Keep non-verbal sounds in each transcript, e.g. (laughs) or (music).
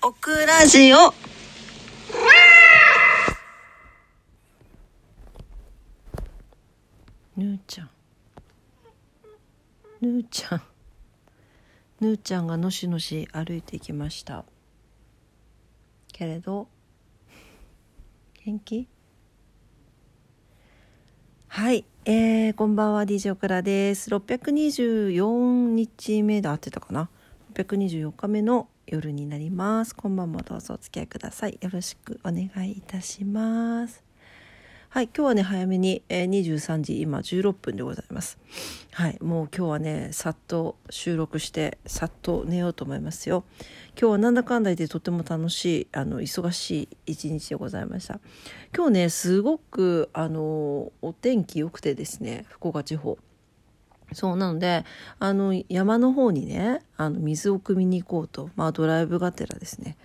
オクラジオ。ぬーちゃん。ぬーちゃん。ぬーちゃんがのしのし歩いていきました。けれど元気？はい、えー、こんばんは。DJ オクラです。624日目で合ってたかな？624日目の夜になります。今晩もどうぞお付き合いください。よろしくお願いいたします。はい今日はね早めに、えー、23時今16分でございます。はいもう今日はねさっと収録してさっと寝ようと思いますよ。今日はなんだかんだでとても楽しいあの忙しい一日でございました。今日ねすごくあのお天気良くてですね福岡地方。そうなのであの山の方にねあの水を汲みに行こうと、まあ、ドライブがてらですね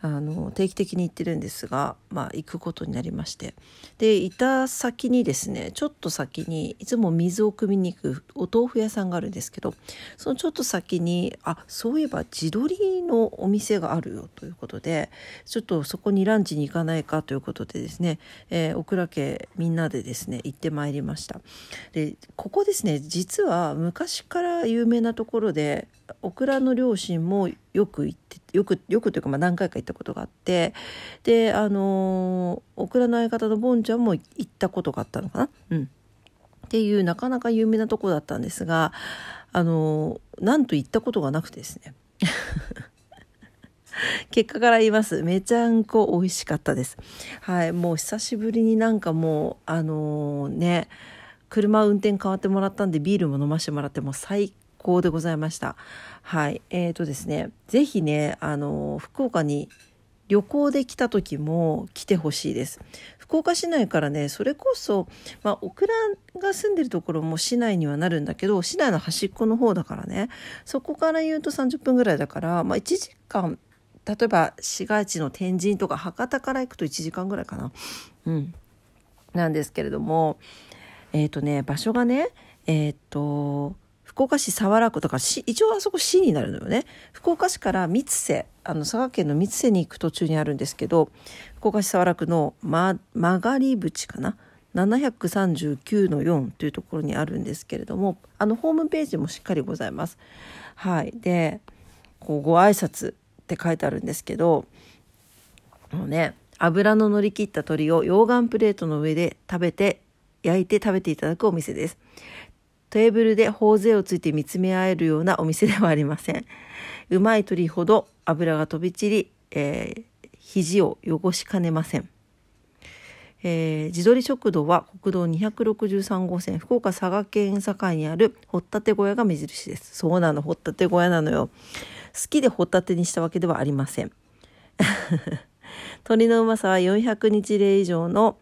あの定期的に行ってるんですが、まあ、行くことになりまして。でいた先にですねちょっと先にいつも水を汲みに行くお豆腐屋さんがあるんですけどそのちょっと先にあそういえば地鶏のお店があるよということでちょっとそこにランチに行かないかということでですね、えー、小倉家みんなでですね行ってまいりました。でここですね実は昔から有名なところでオクラの両親もよく行ってよくよくというかまあ何回か行ったことがあってであのオクラの相方のボンちゃんも行ったことがあったのかな？うん。っていうなかなか有名なとこだったんですがあのなんと行ったことがなくてですね。(laughs) 結果から言います。めちゃんこ美味しかったです。はい。もう久しぶりになんかもうあのー、ね車運転変わってもらったんでビールも飲ませてもらっても最高でございましたはいえーとですね是非ねあの、福岡に旅行で来た時も来てほしいです福岡市内からねそれこそ、まあ、オクラが住んでるところも市内にはなるんだけど市内の端っこの方だからねそこから言うと30分ぐらいだから、まあ、1時間例えば市街地の天神とか博多から行くと1時間ぐらいかな。うん。なんですけれども、えっ、ー、とね、場所がね、えっ、ー、と、福岡市早良区とか市、一応あそこ市になるのよね。福岡市から三瀬、あの、佐賀県の三瀬に行く途中にあるんですけど、福岡市早良区の、ま、曲がり淵かな？739の4というところにあるんですけれども、あの、ホームページもしっかりございます。はい。で、こう、ご挨拶って書いてあるんですけどもうね油の乗り切った鶏を溶岩プレートの上で食べて焼いて食べていただくお店ですテーブルで頬杖をついて見つめ合えるようなお店ではありません。うまい鶏ほど油が飛び散り、えー、肘を汚しかねません。えー、地鶏食堂は国道263号線福岡佐賀県境にある掘ったて小屋が目印です。そうなの掘ったて小屋なのよ。好きでホタテにしたわけではありません。(laughs) 鳥のうまさは400日例以上の、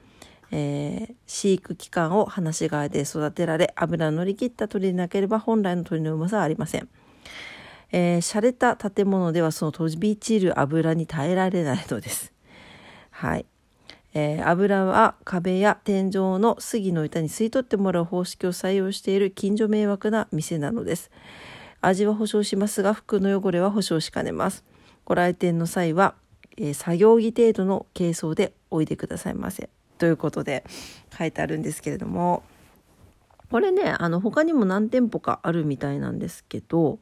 えー、飼育期間を放し飼いで育てられ油乗り切った鳥でなければ本来の鳥のうまさはありませんえー、洒落た建物ではその飛び散る油に耐えられないのです。はい。えー、油は壁や天井の杉の板に吸い取ってもらう方式を採用している近所迷惑な店なのです。味は保証しますが服の汚れは保証しかねますご来店の際は、えー、作業着程度の軽装でおいでくださいませということで書いてあるんですけれどもこれねあの他にも何店舗かあるみたいなんですけど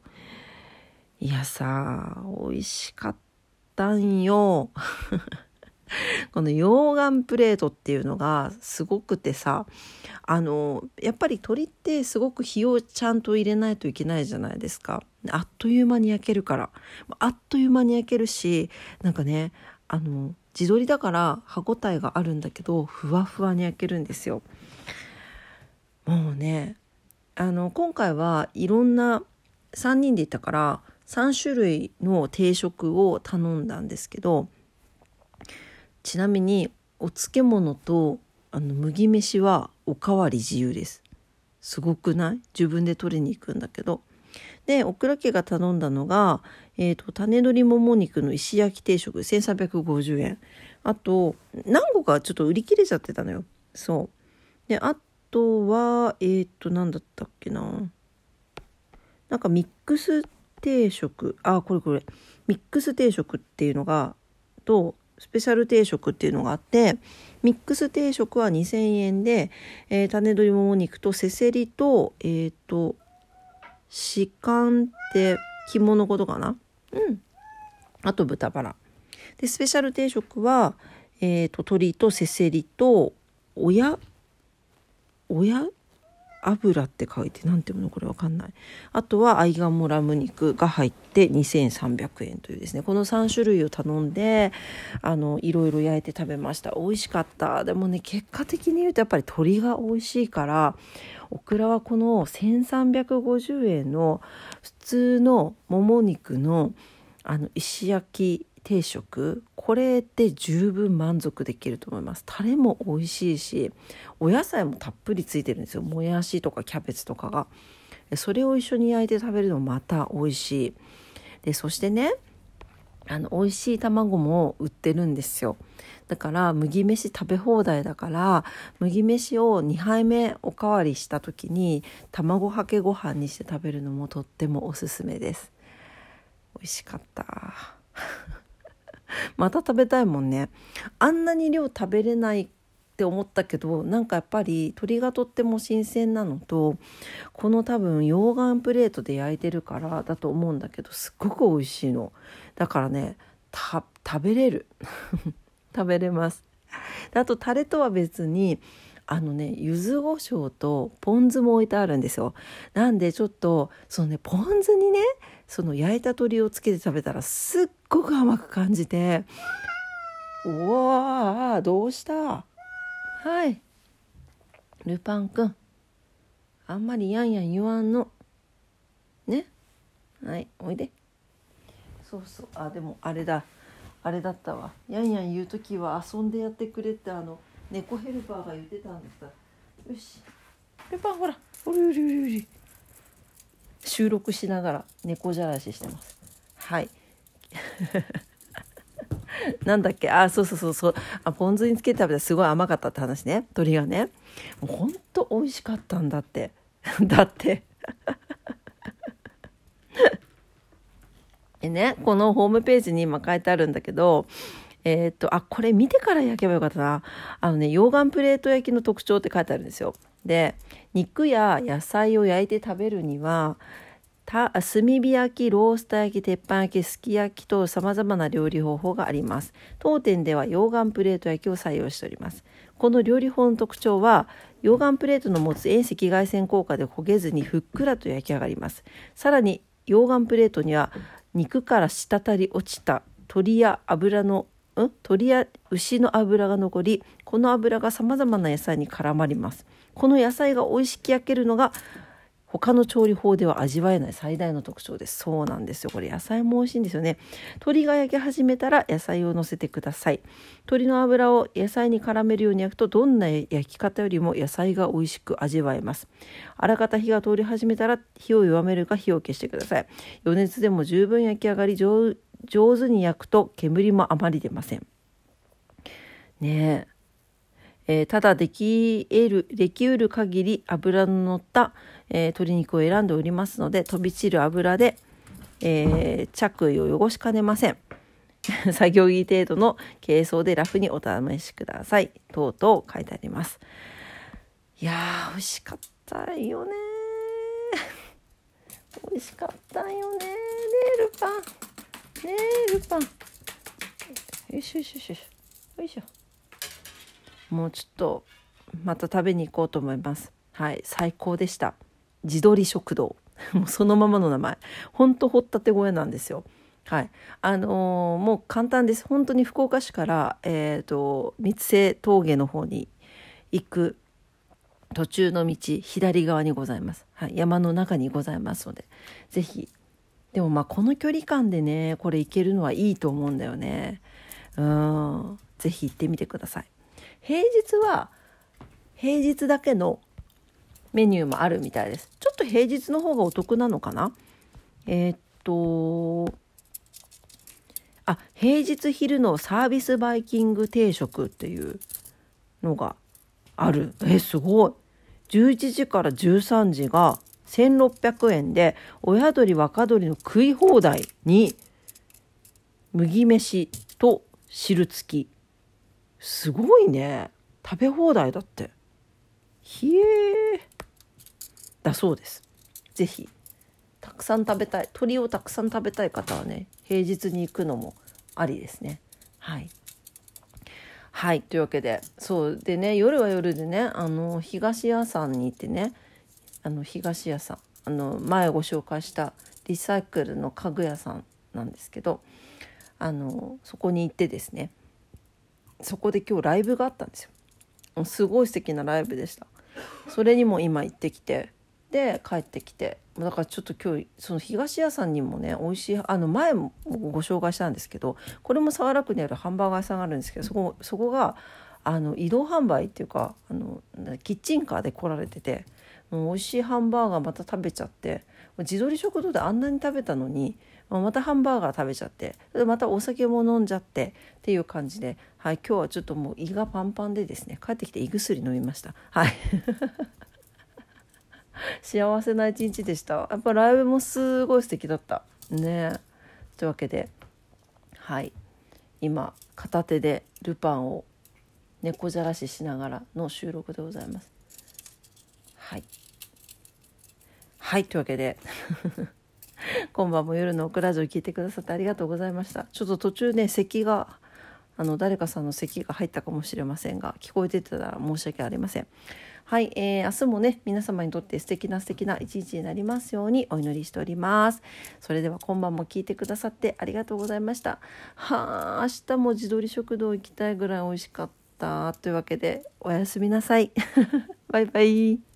いやさ美味しかったんよ。(laughs) この溶岩プレートっていうのがすごくてさあのやっぱり鳥ってすごく火をちゃんと入れないといけないじゃないですか。あっという間に焼けるから。あっという間に焼けるしなんかねあの地鶏だから歯ごたえがあるんだけどふわふわに焼けるんですよ。もうねあの今回はいろんな3人でいたから3種類の定食を頼んだんですけどちなみにお漬物とあの麦飯はおかわり自由です。すごくない？自分で取りに行くんだけど。でオクラ家が頼んだのが、えーと、種鶏もも肉の石焼き定食1350円。あと何個かちょっと売り切れちゃってたのよ。そう。であとはえっ、ー、と何だったっけな。なんかミックス定食。あこれこれ。ミックス定食っていうのがとスペシャル定食っていうのがあってミックス定食は2,000円で、えー、種鶏もも肉とせせりとえっ、ー、と士官って着物ことかな？うん。あと豚バラ。でスペシャル定食は、えーと、鶏とせせりと親親油って書いて何ていうのこれわかんない。あとはアイガモラム肉が入って2300円というですね。この3種類を頼んであのいろいろ焼いて食べました。美味しかった。でもね結果的に言うとやっぱり鶏が美味しいからオクラはこの1350円の普通のもも肉のあの石焼き定食これで十分満足できると思います。タレも美味しいしお野菜もたっぷりついてるんですよ。もやしとかキャベツとかが。それを一緒に焼いて食べるのもまた美味しい。でそしてねあの美味しい卵も売ってるんですよ。だから麦飯食べ放題だから麦飯を2杯目おかわりした時に卵かけご飯にして食べるのもとってもおすすめです。美味しかった。(laughs) また食べたいもんね。あんなに量食べれないって思ったけどなんかやっぱり鶏がとっても新鮮なのとこの多分溶岩プレートで焼いてるからだと思うんだけどすっごく美味しいの。だからね食べれる。(laughs) 食べれます。あとタレとは別にあのね柚子胡椒とポン酢も置いてあるんですよ。なんでちょっとそのねポン酢にねその焼いた鶏をつけて食べたらすっごく甘く感じてうわーどうした？はい。ルパンくん。あんまりやんやん言わんの。ね？はいおいで。そうそう。あでもあれだ。あれだったわ。やんやん言う時は遊んでやってくれってあの猫ヘルパーが言ってたんですよし。ルパンほら。おりおりおりおり。収録しながら猫じゃらししてます。はい (laughs) なんだっけ？あそうそうそうそう。あポン酢につけて食べたらすごい甘かったって話ね。鶏がね。もうほんと美味しかったんだって。(laughs) だって。(laughs) でねこのホームページに今書いてあるんだけどえー、っとあこれ見てから焼けばよかったな。あのね溶岩プレート焼きの特徴って書いてあるんですよ。で肉や野菜を焼いて食べるには炭火焼きロースター焼き鉄板焼きすき焼きとさまざまな料理方法があります。当店では溶岩プレート焼きを採用しております。この料理法の特徴は溶岩プレートの持つ遠赤外線効果で焦げずにふっくらと焼き上がります。さらに溶岩プレートには肉から滴り落ちた鶏や油のん？鶏や牛の油が残りこの油がさまざまな野菜に絡まります。この野菜が美味しく焼けるのが他の調理法では味わえない最大の特徴です。そうなんですよ。これ野菜も美味しいんですよね。鶏が焼き始めたら野菜を乗せてください。鶏の油を野菜に絡めるように焼くとどんな焼き方よりも野菜が美味しく味わえます。あらかた火が通り始めたら火を弱めるか火を消してください。余熱でも十分焼き上がり上手に焼くと煙もあまり出ません。ねえ。えー、ただでき得るできうる限り油の乗ったえー、鶏肉を選んでおりますので飛び散る油で、えー、着衣を汚しかねません。(laughs) 作業着程度の軽装でラフにお試しください。とうとう書いてあります。いやー、美味しかったよね (laughs) 美味しかったよねねえルパン。ねえルパン。よいしょよしよしよし。よいしょ。もうちょっと、また食べに行こうと思います。はい、最高でした。地鶏食堂。(laughs) もうそのままの名前。ほんと掘ったて小屋なんですよ。はいあのー、もう簡単です。本当に福岡市からえっ、ー、と三瀬峠の方に行く途中の道左側にございます、はい、山の中にございますので是非でもまあこの距離感でねこれ行けるのはいいと思うんだよね。うん是非行ってみてください。平日は平日だけのメニューもあるみたいです。ちょっと平日の方がお得なのかな？えー、っと、あ、平日昼のサービスバイキング定食っていうのがある。え、すごい。11時から13時が1600円で、親鳥若鳥の食い放題に麦飯と汁付きすごいね。食べ放題だって。ひえだそうです。是非たくさん食べたい。鶏をたくさん食べたい方はね平日に行くのもありですね。はい。はい。というわけでそうでね夜は夜でねあの東屋さんに行ってねあの東屋さんあの前ご紹介したリサイクルの家具屋さんなんですけどあのそこに行ってですねそこで今日ライブがあったんですよ。すごい素敵なライブでした。それにも今行ってきてで帰ってきてだからちょっと今日その東屋さんにもね美味しいあの前もご紹介したんですけどこれも早良区にあるハンバーガー屋さんがあるんですけどそこそこがあの移動販売っていうかあのキッチンカーで来られててもう美味しいハンバーガーまた食べちゃって自撮り食堂であんなに食べたのにまたハンバーガー食べちゃってまたお酒も飲んじゃってっていう感じで、はい、今日はちょっともう胃がパンパンでですね帰ってきて胃薬飲みました。はい。(laughs) 幸せな一日でした。やっぱライブもすごい素敵だった。ね。というわけではい。今片手でルパンを猫じゃらししながらの収録でございます。はい。はいというわけで今晩も夜のオクラジオ聞いてくださってありがとうございました。ちょっと途中ね咳があの誰かさんの咳が入ったかもしれませんが聞こえてたら申し訳ありません。はい、えー、明日もね皆様にとって素敵な素敵な一日になりますようにお祈りしております。それでは今晩も聞いてくださってありがとうございました。はあ明日も自撮り食堂行きたいぐらい美味しかった。というわけでおやすみなさい。(laughs) バイバイ。